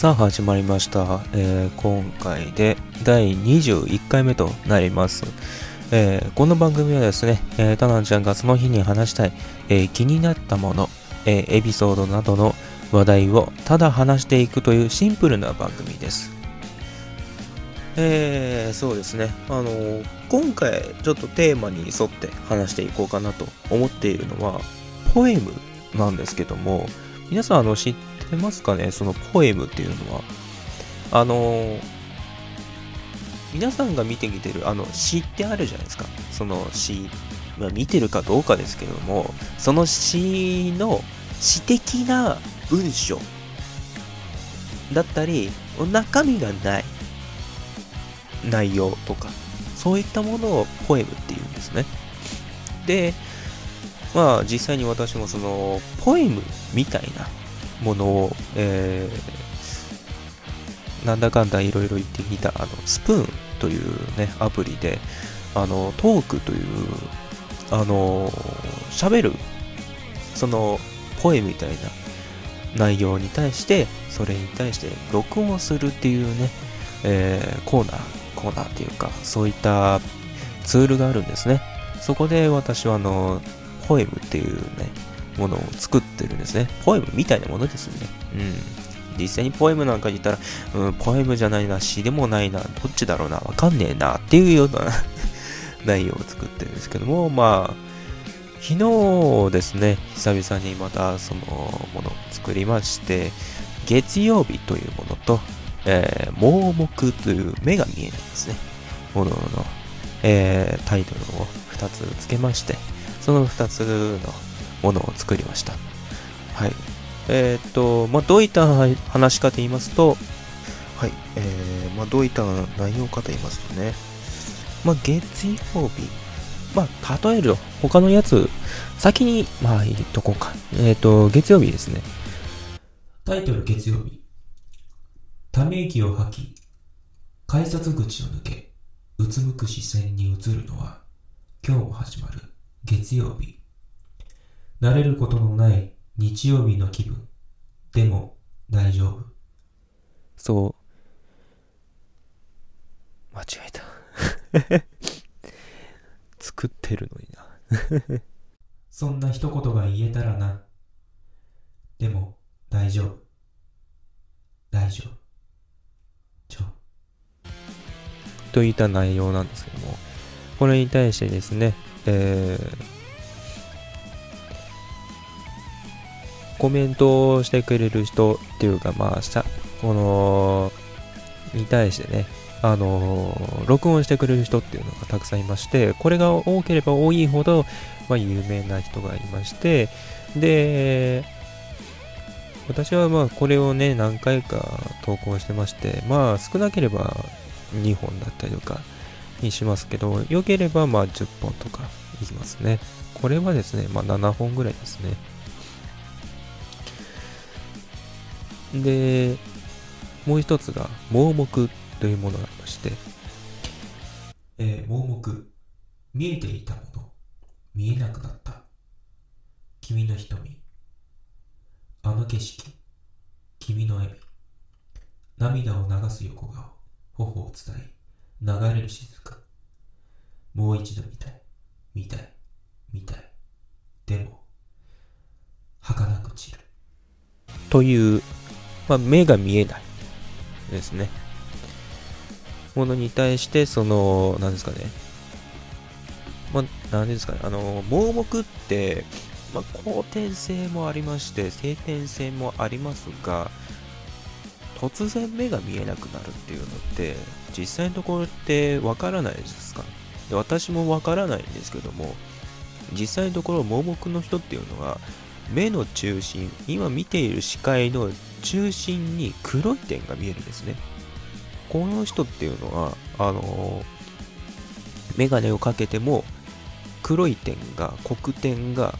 さあ始まりました、えー今回で第21回目となります、えーこの番組はですね、えー、タナンちゃんがその日に話したい、えー気になったもの、えエピソードなどの話題をただ話していくというシンプルな番組です。え、そうですね。あの今回ちょっとテーマに沿って話していこうかなと思っているのはポエムなんですけども皆さんあの知ってますかねそのポエムっていうのは。あのー皆さんが見てきてるあの詩ってあるじゃないですか。その詩、まあ、見てるかどうかですけどもその詩の詩的な文章だったり中身がない内容とかそういったものをポエムっていうんですね。でまあ実際に私もそのポエムみたいなものを、えーなんだかんだいろいろ言ってみたあのスプーンというねアプリであのトークというあの喋るそのポエムみたいな内容に対してそれに対して録音するっていうね、えーコーナーコーナーっていうかそういったツールがあるんですね。そこで私はあのポエムっていうねものを作ってるんですね。ポエムみたいなものですよね。うん。実際にポエムなんか言ったら、うん、ポエムじゃないな詩でもないなどっちだろうなわかんねえなっていうような 内容を作ってるんですけどもまあ昨日ですね久々にまたそのものを作りまして月曜日というものと、えー盲目という目が見えないですね。ものの、えータイトルを2つつけましてその2つのものを作りました。はい。えーっとまあどういった話かと言いますとはい。えーまあどういった内容かと言いますとね。まあ月曜日。まあ例えると他のやつ先にまあ言っとこうか。えーっと月曜日ですね。タイトル月曜日。ため息を吐き、改札口を抜け、うつむく視線に映るのは、今日も始まる月曜日。慣れることのない日曜日の気分。でも大丈夫。そう。間違えた。作ってるのにな。そんな一言が言えたらな。でも大丈夫。大丈夫。ちょ。といった内容なんですけども、これに対してですね、えーコメントをしてくれる人っていうか、まあ、しこの、に対してね、あのー録音してくれる人っていうのがたくさんいまして、これが多ければ多いほど、まあ、有名な人がいまして、で、私はまあこれをね何回か投稿してましてまあ少なければ2本だったりとかにしますけど良ければまあ10本とかいきますね。これはですねまあ7本ぐらいですね。でもう一つが盲目というものがありましてえー盲目。見えていたもの。見えなくなった。君の瞳。あの景色。君の笑み。涙を流す横顔。頬を伝い。流れる雫。もう一度見たい。見たい。見たい。でも、儚く散る。という、まあ、目が見えないですね。ものに対してその何ですかね。まあ何ですかね。あの盲目って、まあ、後天性もありまして先天性もありますが突然目が見えなくなるっていうのって実際のところってわからないですか？で私もわからないんですけども実際のところ盲目の人っていうのは目の中心今見ている視界の中心に黒い点が見えるんですね。この人っていうのはあのメガネをかけても黒い点が黒点が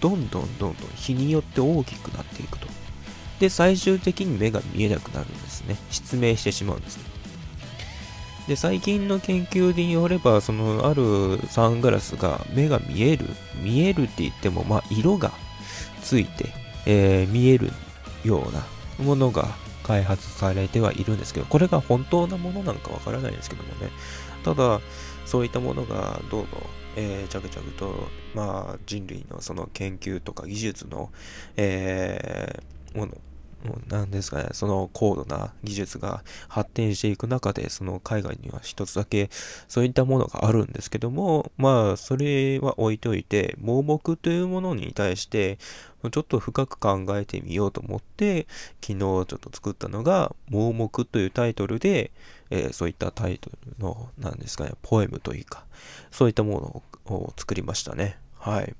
どんどんどんどん日によって大きくなっていくと。で最終的に目が見えなくなるんですね。失明してしまうんですね。で最近の研究によればそのあるサングラスが目が見える見えるって言ってもまあ色がついて、えー見えるようなものが開発されてはいるんですけど、これが本当なものなんかわからないんですけどもね。ただ、そういったものがどうぞ、えー、着々と、まあ、人類のその研究とか技術の、えー、もの、なんですかね、その高度な技術が発展していく中で、その海外には一つだけそういったものがあるんですけども、まあ、それは置いといて、盲目というものに対して、ちょっと深く考えてみようと思って、昨日ちょっと作ったのが、盲目というタイトルで、えー、そういったタイトルの、なんですかね、ポエムというか、そういったものを作りましたね。はい。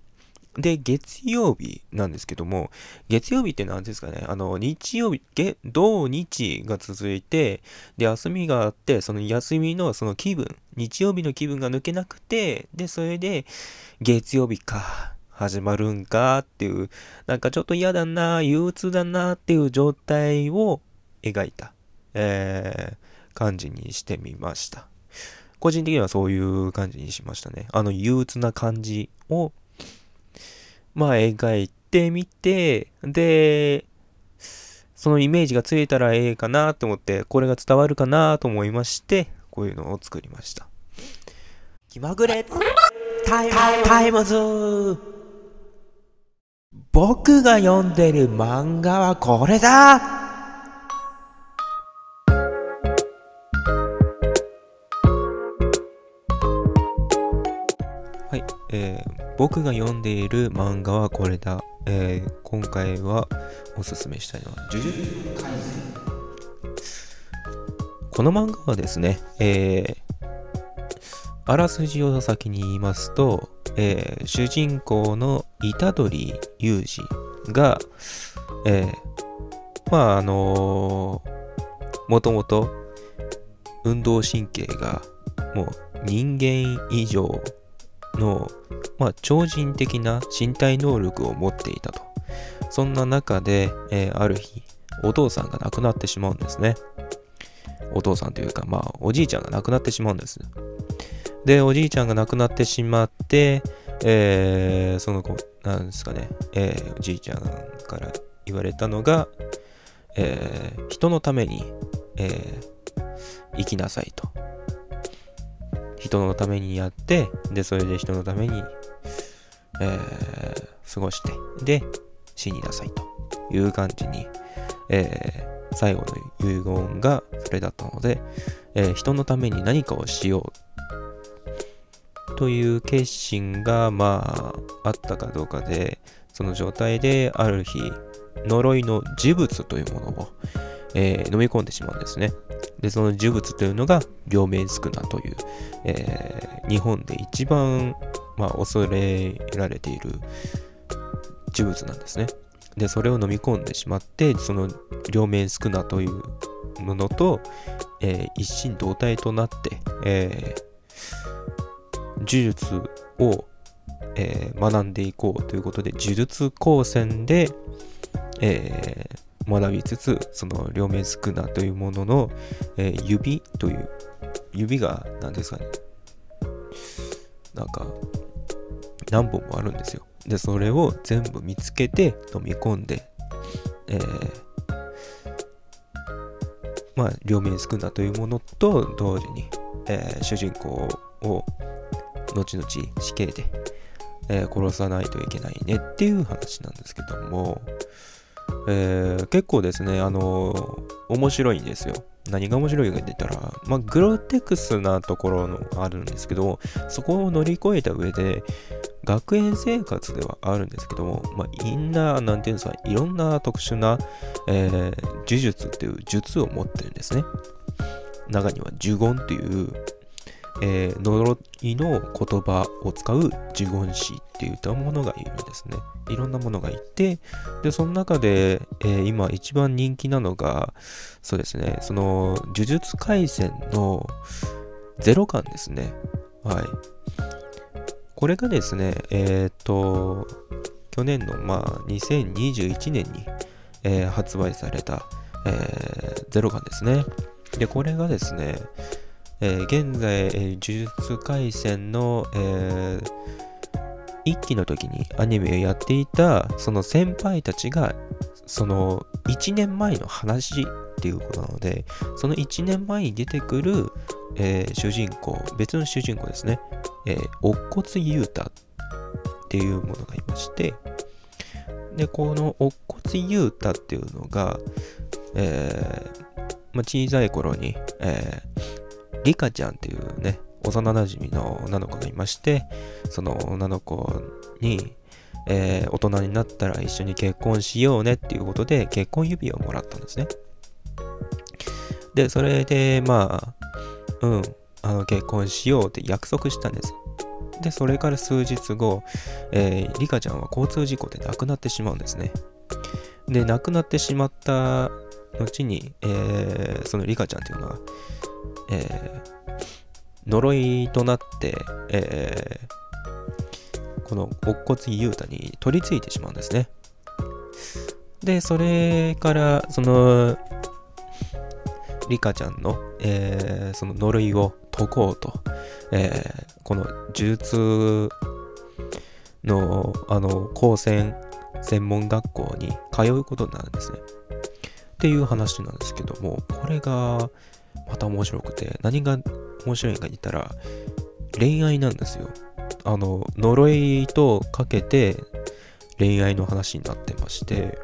で、月曜日なんですけども、月曜日って何ですかね、あの、日曜日、月土日が続いて、で、休みがあって、その休みのその気分、日曜日の気分が抜けなくて、で、それで、月曜日か、始まるんかっていう、なんかちょっと嫌だな、憂鬱だなっていう状態を描いた、えー、感じにしてみました。個人的にはそういう感じにしましたね。あの憂鬱な感じをまあ描いてみて、で、そのイメージがついたらええかなと思って、これが伝わるかなと思いまして、こういうのを作りました。気まぐれタイタイムズ僕が読んでる漫画はこれだはい、えー、僕が読んでいる漫画はこれだ。えー、今回はおすすめしたいのは、呪術廻戦。この漫画はですね、えー、あらすじを先に言いますと、えー、主人公の虎杖裕二が、えー、まああのー、もともと運動神経がもう人間以上の、まあ、超人的な身体能力を持っていたと。そんな中で、えー、ある日、お父さんが亡くなってしまうんですね。お父さんというか、まあ、おじいちゃんが亡くなってしまうんです。で、おじいちゃんが亡くなってしまって、えー、その子、なんですかね、えー、おじいちゃんから言われたのが、えー、人のために、えー、生きなさいと。人のためにやって、で、それで人のために、えー、過ごして、で、死になさいという感じに、えー、最後の遺言がそれだったので、えー、人のために何かをしようという決心が、まあ、あったかどうかで、その状態である日、呪いの呪物というものを、えー、飲み込んでしまうんですね。で、その呪物というのが両面宿儺という、えー、日本で一番、まあ、恐れられている呪物なんですね。で、それを飲み込んでしまって、その両面宿儺というものと、えー、一心同体となって、えー、呪術を、えー、学んでいこうということで、呪術高専で、えー、学びつつ、その両面スクナというものの、えー、指という、指が何ですかね。なんか、何本もあるんですよ。で、それを全部見つけて飲み込んで、えー、まあ、両面スクナというものと同時に、えー、主人公を後々死刑で、えー、殺さないといけないねっていう話なんですけども、えー、結構ですね、あの、面白いんですよ。何が面白いかって言ったら、まあ、グロテクスなところのあるんですけど、そこを乗り越えた上で、学園生活ではあるんですけども、まあ、インナー、なんていうんですか、いろんな特殊な、えー、呪術っていう術を持ってるんですね。中には呪言っていう、えー、呪いの言葉を使う呪言師っていったものがいるんですね。いろんなものがいて、で、その中で、えー、今一番人気なのが、そうですね、その、呪術廻戦のゼロ感ですね。はい。これがですね、えっ、と、去年の、まあ、2021年に、えー、発売された、えー、ゼロ感ですね。で、これがですね、えー、現在、えー、呪術廻戦の、えー、一期の時にアニメをやっていたその先輩たちがその1年前の話っていうことなので、その1年前に出てくる、えー主人公、別の主人公ですね、えー、乙骨雄太っていうものがいまして、で、この乙骨雄太っていうのが、えーまあ、小さい頃に、えー、リカちゃんっていうね、幼馴染の女の子がいまして、その女の子に、えー大人になったら一緒に結婚しようねっていうことで結婚指輪をもらったんですね。で、それで、まあ、うん、あの結婚しようって約束したんです。で、それから数日後、えーリカちゃんは交通事故で亡くなってしまうんですね。で、亡くなってしまった後に、えーそのリカちゃんっていうのは、えー呪いとなって、えーこの乙骨雄太に取り付いてしまうんですね。で、それから、その、リカちゃんの、えーその呪いを解こうと、えーこの呪術の、あの、高専専門学校に通うことになるんですね。っていう話なんですけども、これがまた面白くて、何が面白いか言ったら、恋愛なんですよ。あの、呪いとかけて恋愛の話になってまして、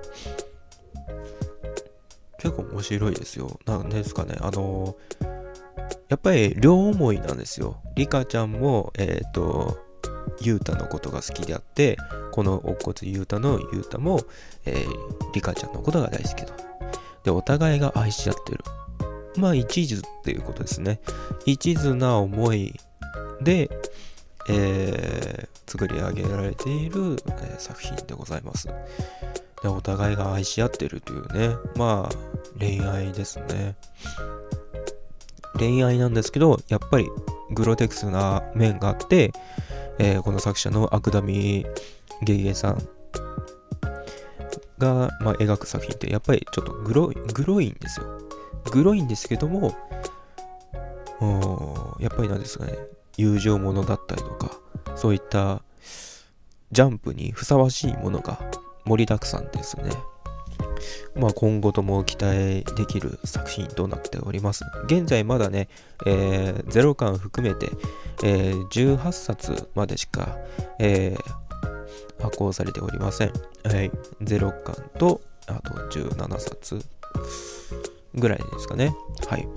結構面白いですよ。なんですかね、あの、やっぱり両思いなんですよ。リカちゃんも、えっ、と、ユータのことが好きであって、この乙骨ユータのユータも、えーリカちゃんのことが大好きと。で、お互いが愛し合ってる。まあ、一途っていうことですね。一途な思いで、えー作り上げられている、えー作品でございます。で、お互いが愛し合ってるというね、まあ、恋愛ですね。恋愛なんですけど、やっぱりグロテクスな面があって、えーこの作者のアクダミゲイゲさんが、まあ、描く作品ってやっぱりちょっとグロいグロいんですよ。グロいんですけども、やっぱりなんですかね、友情ものだったりとか、そういったジャンプにふさわしいものが盛りだくさんですね。まあ今後とも期待できる作品となっております。現在まだね、えー0巻含めて、えー18冊までしか、えー発行されておりません。はい。0巻と、あと17冊ぐらいですかね。はい。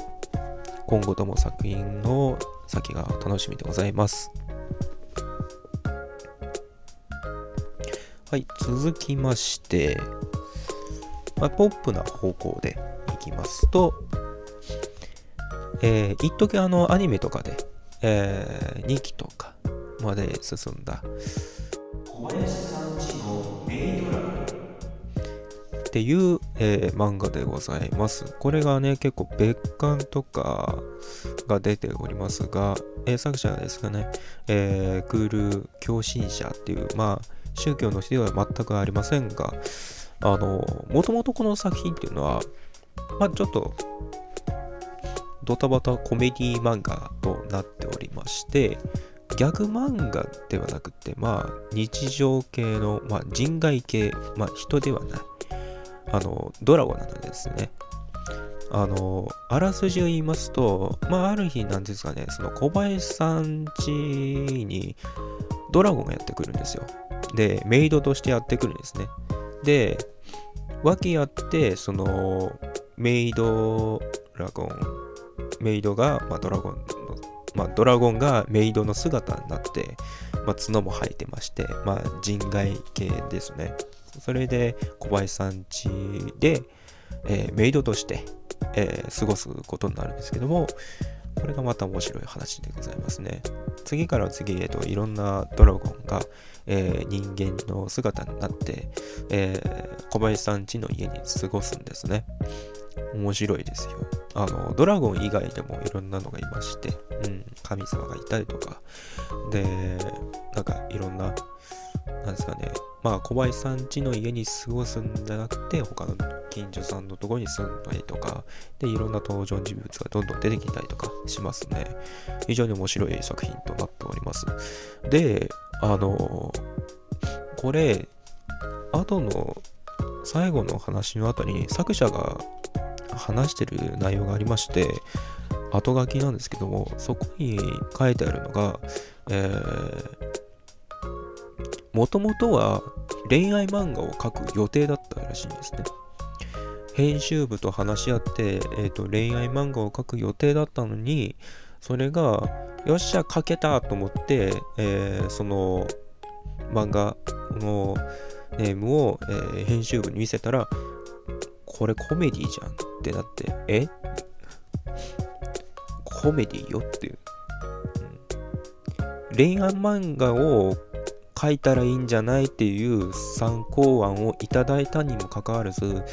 今後とも作品の先が楽しみでございます。はい、続きまして、まあ、ポップな方向でいきますと、えー、一時あのアニメとかで、えー、2期とかまで進んだっていう、えー漫画でございます。これがね、結構別館とかが出ておりますが、えー作者がですね、えークール共振者っていう、まあ、宗教の人では全くありませんが、あの、もともとこの作品っていうのは、まあ、ちょっと、ドタバタコメディ漫画となっておりまして、ギャグ漫画ではなくて、まあ、日常系の、まあ、人外系、まあ、人ではない、あの、ドラゴンなんですね。あの、あらすじを言いますと、まあ、ある日なんですかね、その小林さん家にドラゴンがやってくるんですよ。で、メイドとしてやってくるんですね。で、訳あって、その、メイドラゴン、メイドが、まあ、ドラゴン、まあ、ドラゴンがメイドの姿になって、まあ、角も生えてまして、まあ、人外系ですね。それで、小林さん家で、えーメイドとして、えー過ごすことになるんですけども、これがまた面白い話でございますね。次から次へといろんなドラゴンが、えー人間の姿になって、えー小林さん家の家に過ごすんですね。面白いですよ。あの、ドラゴン以外でもいろんなのがいまして、うん、神様がいたりとか、で、なんかいろんな、なんですかね、まあ小林さん家の家に過ごすんじゃなくて、他の近所さんのところに住んだりとか、で、いろんな登場人物がどんどん出てきたりとかしますね。非常に面白い作品となっております。で、あの、これ、後の最後の話の後に作者が話してる内容がありまして後書きなんですけどもそこに書いてあるのがえもともとは恋愛漫画を描く予定だったらしいんですね。編集部と話し合って、えーと、恋愛漫画を描く予定だったのにそれがよっしゃ描けたと思って、えー、その漫画のネームを、えー、編集部に見せたらこれコメディじゃんってなってえ？コメディよっていう、恋愛漫画を書いたらいいんじゃないっていう参考案をいただいたにもかかわらず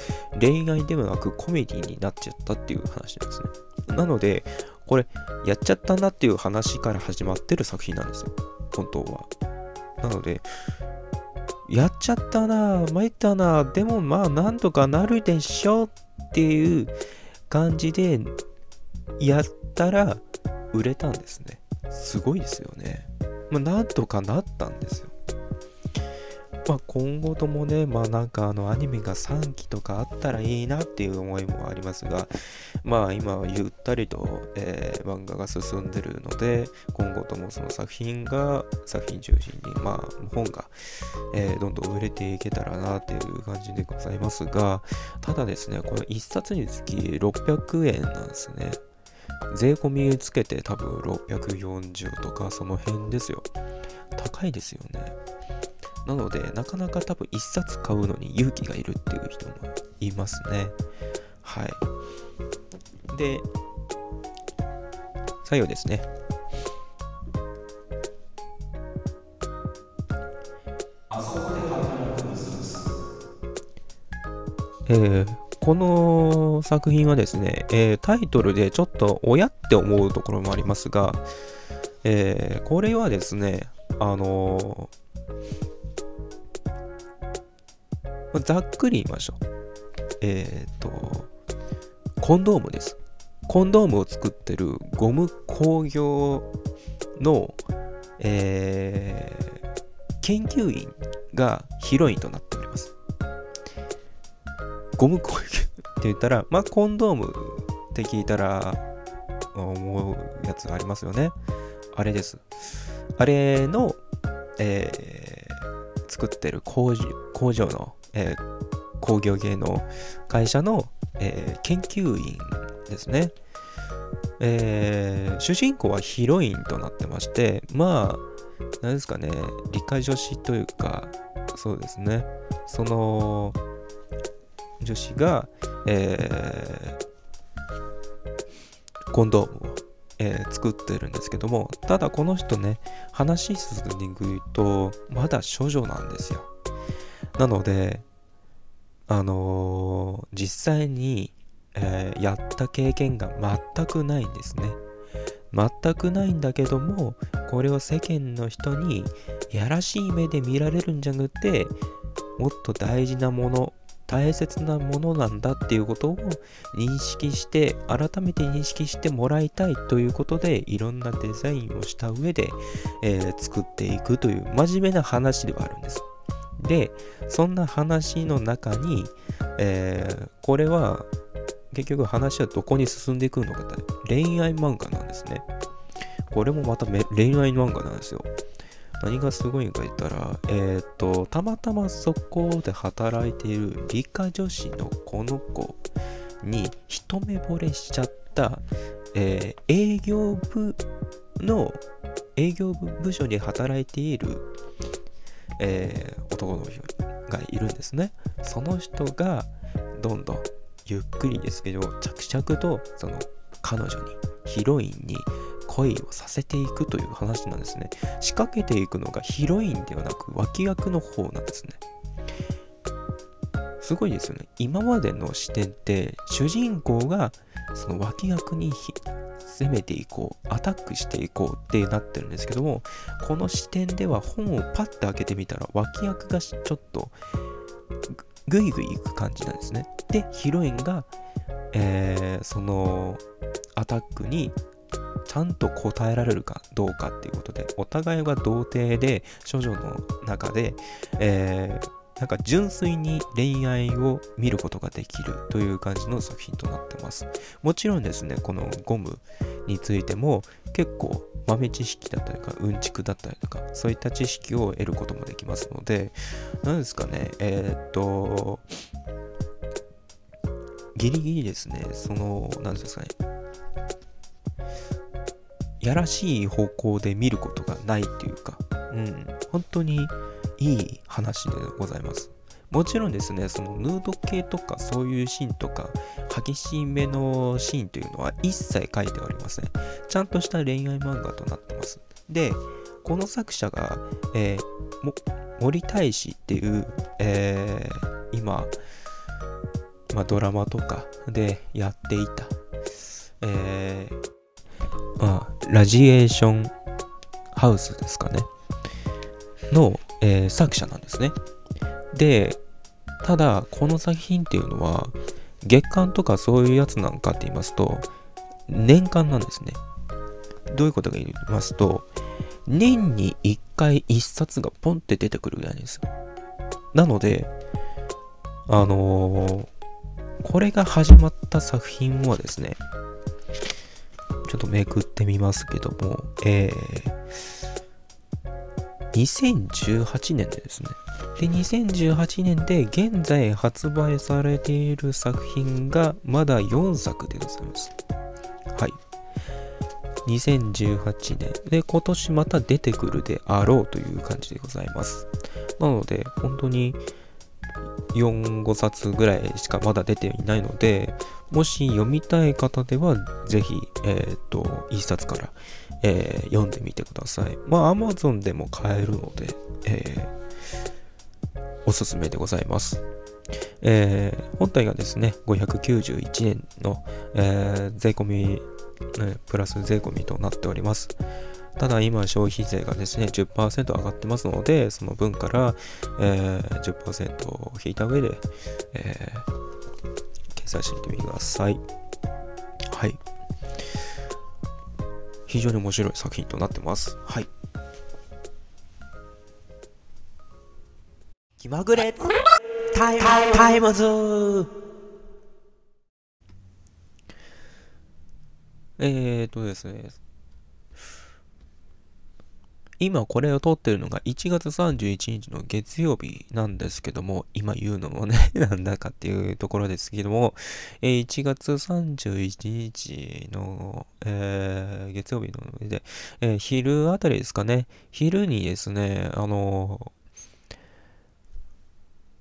恋愛ではなくコメディになっちゃったっていう話なんですね。なのでこれやっちゃったなっていう話から始まってる作品なんですよ。本当は。なのでやっちゃったな参ったなでもまあなんとかなるでしょっていう感じでやったら売れたんですね。すごいですよね。まあなんとかなったんですよ。まあ、今後ともね、まあなんかあのアニメが3期とかあったらいいなっていう思いもありますが、まあ今はゆったりと、えー、漫画が進んでるので、今後ともその作品が、作品中心に、まあ本が、えー、どんどん売れていけたらなっていう感じでございますが、ただですね、この1冊につき600円なんですね。税込みつけて多分640とかその辺ですよ。高いですよね。なので、なかなか多分1冊買うのに勇気がいるっていう人もいますね。はい。で、最後ですね。えー、この作品はですね、えー、タイトルでちょっと親って思うところもありますが、えー、これはですね、あのざっくり言いましょう。えっ、ー、と、コンドームです。コンドームを作ってるゴム工業の、えー、研究員がヒロインとなっております。ゴム工業って言ったら、まあ、コンドームって聞いたら思うやつありますよね。あれです。あれの、えー、作ってる工場のえー、工業系の会社の、えー、研究員ですね。えー、主人公はヒロインとなってまして、まあ、何ですかね、理科女子というか、そうですね、その女子が、えー、コンドームを、えー、作ってるんですけども、ただこの人ね、話進んでいくと、まだ処女なんですよ。なので、あのー、実際に、えー、やった経験が全くないんですね。全くないんだけども、これを世間の人にやらしい目で見られるんじゃなくて、もっと大事なもの、大切なものなんだっていうことを認識して、改めて認識してもらいたいということで、いろんなデザインをした上で、えー、作っていくという真面目な話ではあるんです。で、そんな話の中に、えー、これは結局話はどこに進んでいくのかって恋愛漫画なんですね。これもまた恋愛漫画なんですよ。何がすごいのか言ったら、えっ、ー、と、たまたまそこで働いている理科女子のこの子に一目惚れしちゃった、えー、営業部の営業部署に働いているえー、男の人がいるんですね。その人がどんどんゆっくりですけど着々とその彼女にヒロインに恋をさせていくという話なんですね。仕掛けていくのがヒロインではなく脇役の方なんですね。すごいですよね。今までの視点って主人公がその脇役に攻めていこう、アタックしていこうってなってるんですけども、この視点では本をパッと開けてみたら脇役がちょっとグイグイいく感じなんですね。で、ヒロインが、えー、そのアタックにちゃんと答えられるかどうかっていうことで、お互いが童貞で、処女の中で、えー、なんか純粋に恋愛を見ることができるという感じの作品となってます。もちろんですね、このゴムについても結構豆知識だったりとか、うんちくだったりとか、そういった知識を得ることもできますので、何ですかね、えー、っと、ギリギリですね、その、何ですかね、やらしい方向で見ることがないっていうか、うん、本当にいい話でございます。もちろんですね、そのヌード系とかそういうシーンとか、激しめのシーンというのは一切書いてはありません。ちゃんとした恋愛漫画となってます。で、この作者が、えー、森大使っていう、えー、今、まあ、ドラマとかでやっていた、えー、まあ、ラジエーションハウスですかね。の、えー、作者なんですね。で、ただ、この作品っていうのは、月間とかそういうやつなんかって言いますと、年間なんですね。どういうことか言いますと、年に1回1冊がポンって出てくるぐらいですよ。なので、あのー、これが始まった作品はですね、ちょっとめくってみますけども、えー、2018年でですね、で、2018年で現在発売されている作品がまだ4作でございます。はい。2018年で今年また出てくるであろうという感じでございます。なので、本当に4、5冊ぐらいしかまだ出ていないので、もし読みたい方では、ぜひ、えっ、ー、と、1冊から、えー、読んでみてください。まあ、Amazon でも買えるので、えー、おすすめでございます。えー、本体がですね、591円の、え、税込み、プラス税込みとなっております。ただ今消費税がですね、10%上がってますので、その分から、え、10%を引いた上で、えー、計算してみてください。はい。非常に面白い作品となってます。はい。気まぐれ。タイタイムズ。えーとですね、今これを撮ってるのが1月31日の月曜日なんですけども、今言うのもね なんだかっていうところですけども、えー、1月31日の、えー、月曜日の上で、えー、昼あたりですかね、昼にですね、あの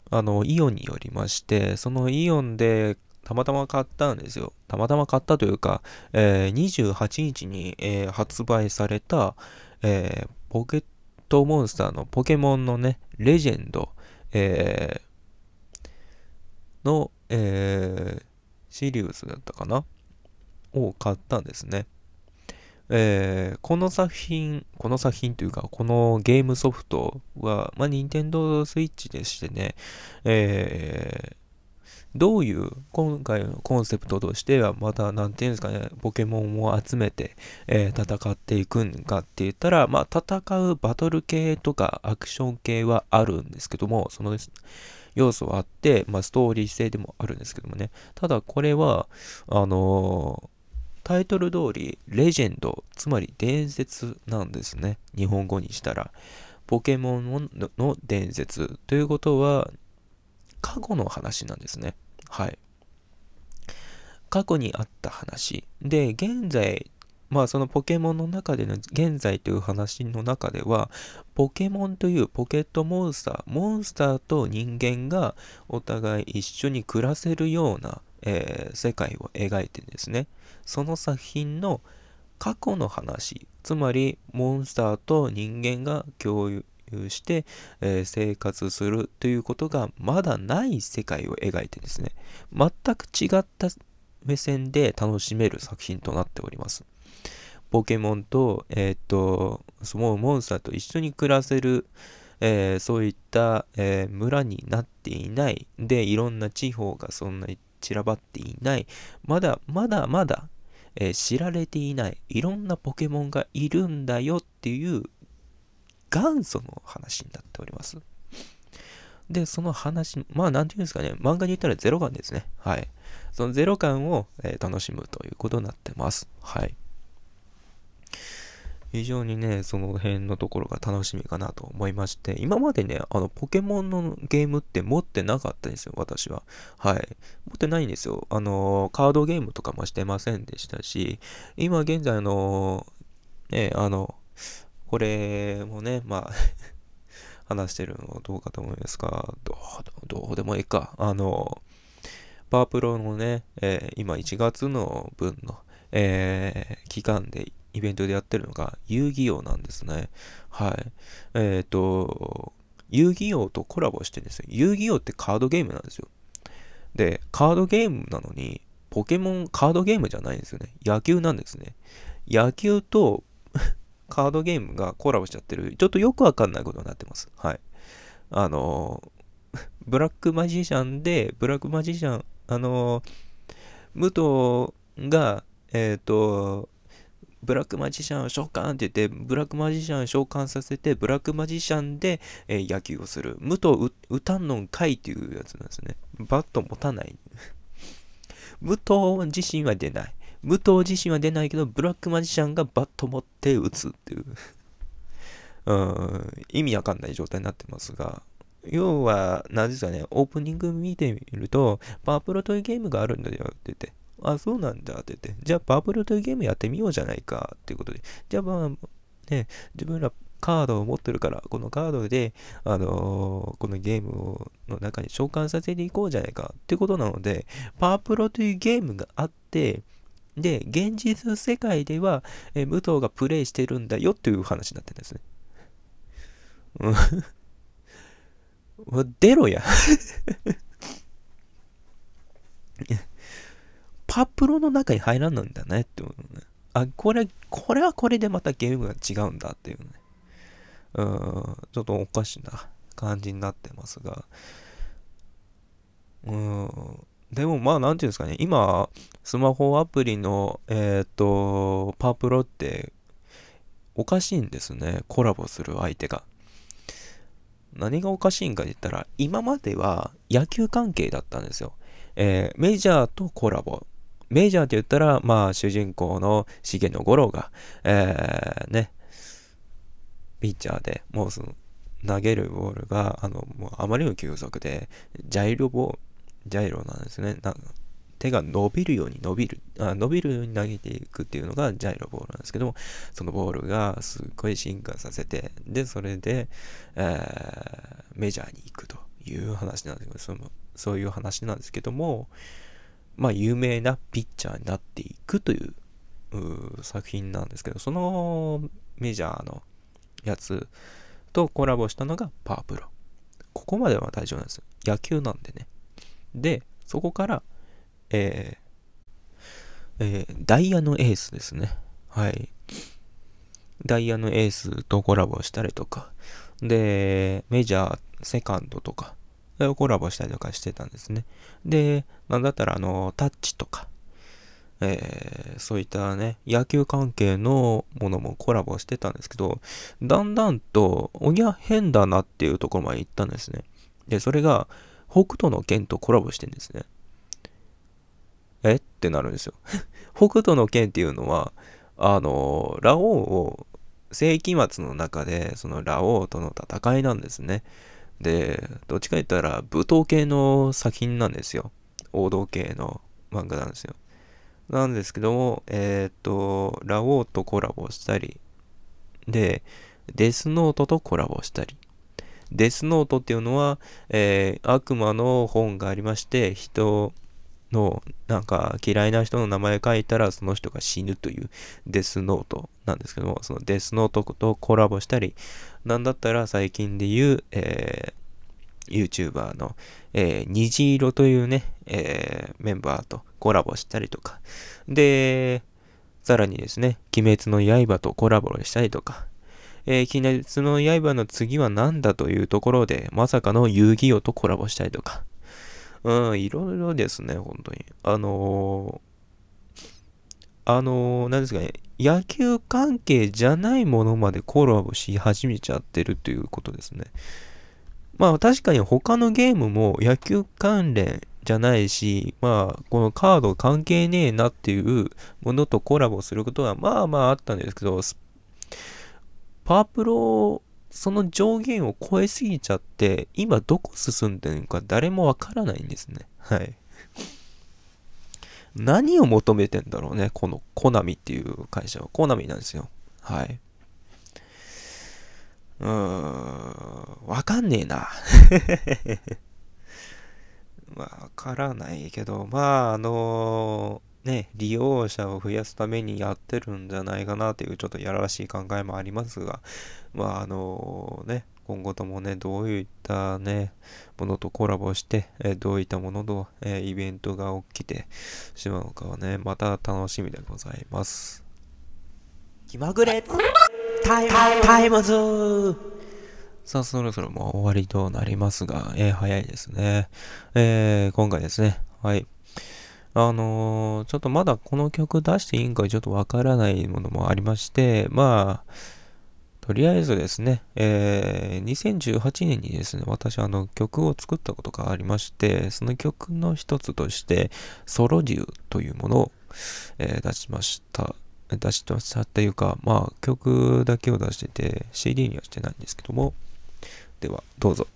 あの、イオンによりまして、そのイオンでたまたま買ったんですよ。たまたま買ったというか、えー、28日に、えー、発売された、えー、ポケットモンスターのポケモンのね、レジェンド、えー、の、えー、シリウスだったかな？を買ったんですね。えー、この作品、この作品というか、このゲームソフトは、まあ、任天堂スイッチでしてね、え、どういう今回のコンセプトとしてはまた何て言うんですかねポケモンを集めて、えー、戦っていくんかって言ったらまあ戦うバトル系とかアクション系はあるんですけどもその要素はあって、まあ、ストーリー性でもあるんですけどもねただこれはあのータイトル通り、レジェンド、つまり伝説なんですね。日本語にしたら。ポケモンの伝説ということは、過去の話なんですね。はい。過去にあった話。で、現在、まあそのポケモンの中での現在という話の中では、ポケモンというポケットモンスター、モンスターと人間がお互い一緒に暮らせるような、えー、世界を描いてですね、その作品の過去の話、つまりモンスターと人間が共有して、えー、生活するということがまだない世界を描いてですね、全く違った目線で楽しめる作品となっております。ポケモンと、えー、っと、そのモンスターと一緒に暮らせる、えー、そういった、えー、村になっていない。で、いろんな地方がそんなに散らばっていない。まだ、まだまだ、えー、知られていない。いろんなポケモンがいるんだよっていう元祖の話になっております。で、その話、まあ、なんていうんですかね、漫画で言ったらゼロ感ですね。はい。そのゼロ感を、えー、楽しむということになってます。はい。非常にね、その辺のところが楽しみかなと思いまして、今までね、あの、ポケモンのゲームって持ってなかったんですよ、私は。はい。持ってないんですよ。あの、カードゲームとかもしてませんでしたし、今現在、あの、ね、あの、これもね、まあ 話してるのどうかと思いますかどう、どうでもいいか。あの、パワープロのね、えー、今1月の分の、えー、期間でイベントでやってるのが遊戯王なんですね。はい。えっ、ー、と、遊戯王とコラボしてるんですよ。遊戯王ってカードゲームなんですよ。で、カードゲームなのに、ポケモンカードゲームじゃないんですよね。野球なんですね。野球とカードゲームがコラボしちゃってる、ちょっとよくわかんないことになってます。はい。あの、ブラックマジシャンで、ブラックマジシャン、あの、武藤が、えっ、ー、と、ブラックマジシャンを召喚って言って、ブラックマジシャンを召喚させて、ブラックマジシャンで、えー、野球をする。武藤打たんのんかいっていうやつなんですね。バット持たない。武藤自身は出ない。武藤自身は出ないけど、ブラックマジシャンがバット持って打つっていう。うん、意味わかんない状態になってますが、要は、何ですかね、オープニング見てみると、パワープロというゲームがあるんだよって言って、あ、そうなんだって言って、じゃあパワープロというゲームやってみようじゃないかっていうことで、じゃあまあ、ね、自分らカードを持ってるから、このカードで、あのー、このゲームの中に召喚させていこうじゃないかってことなので、パワープロというゲームがあって、で、現実世界では、え武藤がプレイしてるんだよっていう話になってるんですね。うん。出ろや パプロの中に入らんなんだねって思うね。あ、これ、これはこれでまたゲームが違うんだっていうね。うん、ちょっとおかしな感じになってますが。うん、でもまあ、なんていうんですかね、今、スマホアプリの、えっ、ー、と、パープロって、おかしいんですね。コラボする相手が。何がおかしいんか言ったら、今までは野球関係だったんですよ。えー、メジャーとコラボ。メジャーって言ったら、まあ、主人公の重野五郎が、えー、ね、ピッチャーで、もうその、投げるボールが、あの、もうあまりの急速で、ジャイロボジャイロなんですね。手が伸びるように伸びるあ、伸びるように投げていくっていうのがジャイロボールなんですけども、そのボールがすっごい進化させて、で、それで、えー、メジャーに行くという話なんですけど、そのそういう話なんですけども、まあ、有名なピッチャーになっていくという作品なんですけど、そのメジャーのやつとコラボしたのがパープロ。ここまでは大丈夫なんです。野球なんでね。で、そこから、えー、えー、ダイヤのエースですね。はい。ダイヤのエースとコラボしたりとか、で、メジャー、セカンドとか、コラボしたりとかしてたんですね。で、なんだったら、あの、タッチとか、えー、そういったね、野球関係のものもコラボしてたんですけど、だんだんと、おにゃ変だなっていうところまで行ったんですね。で、それが、北斗の剣とコラボしてんですね。え？ってなるんですよ。北斗の剣っていうのは、あの、ラオウを、世紀末の中で、そのラオウとの戦いなんですね。で、どっちか言ったら舞踏系の作品なんですよ。王道系の漫画なんですよ。なんですけども、えっ、と、ラオウとコラボしたり、で、デスノートとコラボしたり。デスノートっていうのは、えー、悪魔の本がありまして、人の、なんか嫌いな人の名前書いたらその人が死ぬというデスノートなんですけども、そのデスノートとコラボしたり、なんだったら最近で言う、えー、YouTuber の、えー、虹色というね、えー、メンバーとコラボしたりとか、で、さらにですね、鬼滅の刃とコラボしたりとか、えー、鬼滅の刃の次は何だというところで、まさかの遊戯王とコラボしたりとか、うん、いろいろですね、本当に。あのー、あのー、何ですかね、野球関係じゃないものまでコラボし始めちゃってるということですね。まあ確かに他のゲームも野球関連じゃないし、まあこのカード関係ねえなっていうものとコラボすることはまあまああったんですけど、パワープロ、その上限を超えすぎちゃって、今どこ進んでるか誰もわからないんですね。はい。何を求めてんだろうね、このコナミっていう会社は。コナミなんですよ。はい。うーん、わかんねえな。わからないけど、まあ、あのね、利用者を増やすためにやってるんじゃないかなというちょっとやらしい考えもありますが、まあ、あのね、今後ともね、どういったね、ものとコラボして、えどういったものと、えイベントが起きてしまうのかはね、また楽しみでございます。気まぐれタイタイムズさあ、そろそろもう終わりとなりますが、えー、早いですね。えー、今回ですね、はい。あのー、ちょっとまだこの曲出していいんかちょっとわからないものもありまして、まあ、とりあえずですね、えー、2018年にですね、私あの曲を作ったことがありまして、その曲の一つとして、ソロデューというものを、えー、出しました。出しましたっていうか、まあ曲だけを出してて、CD にはしてないんですけども、では、どうぞ。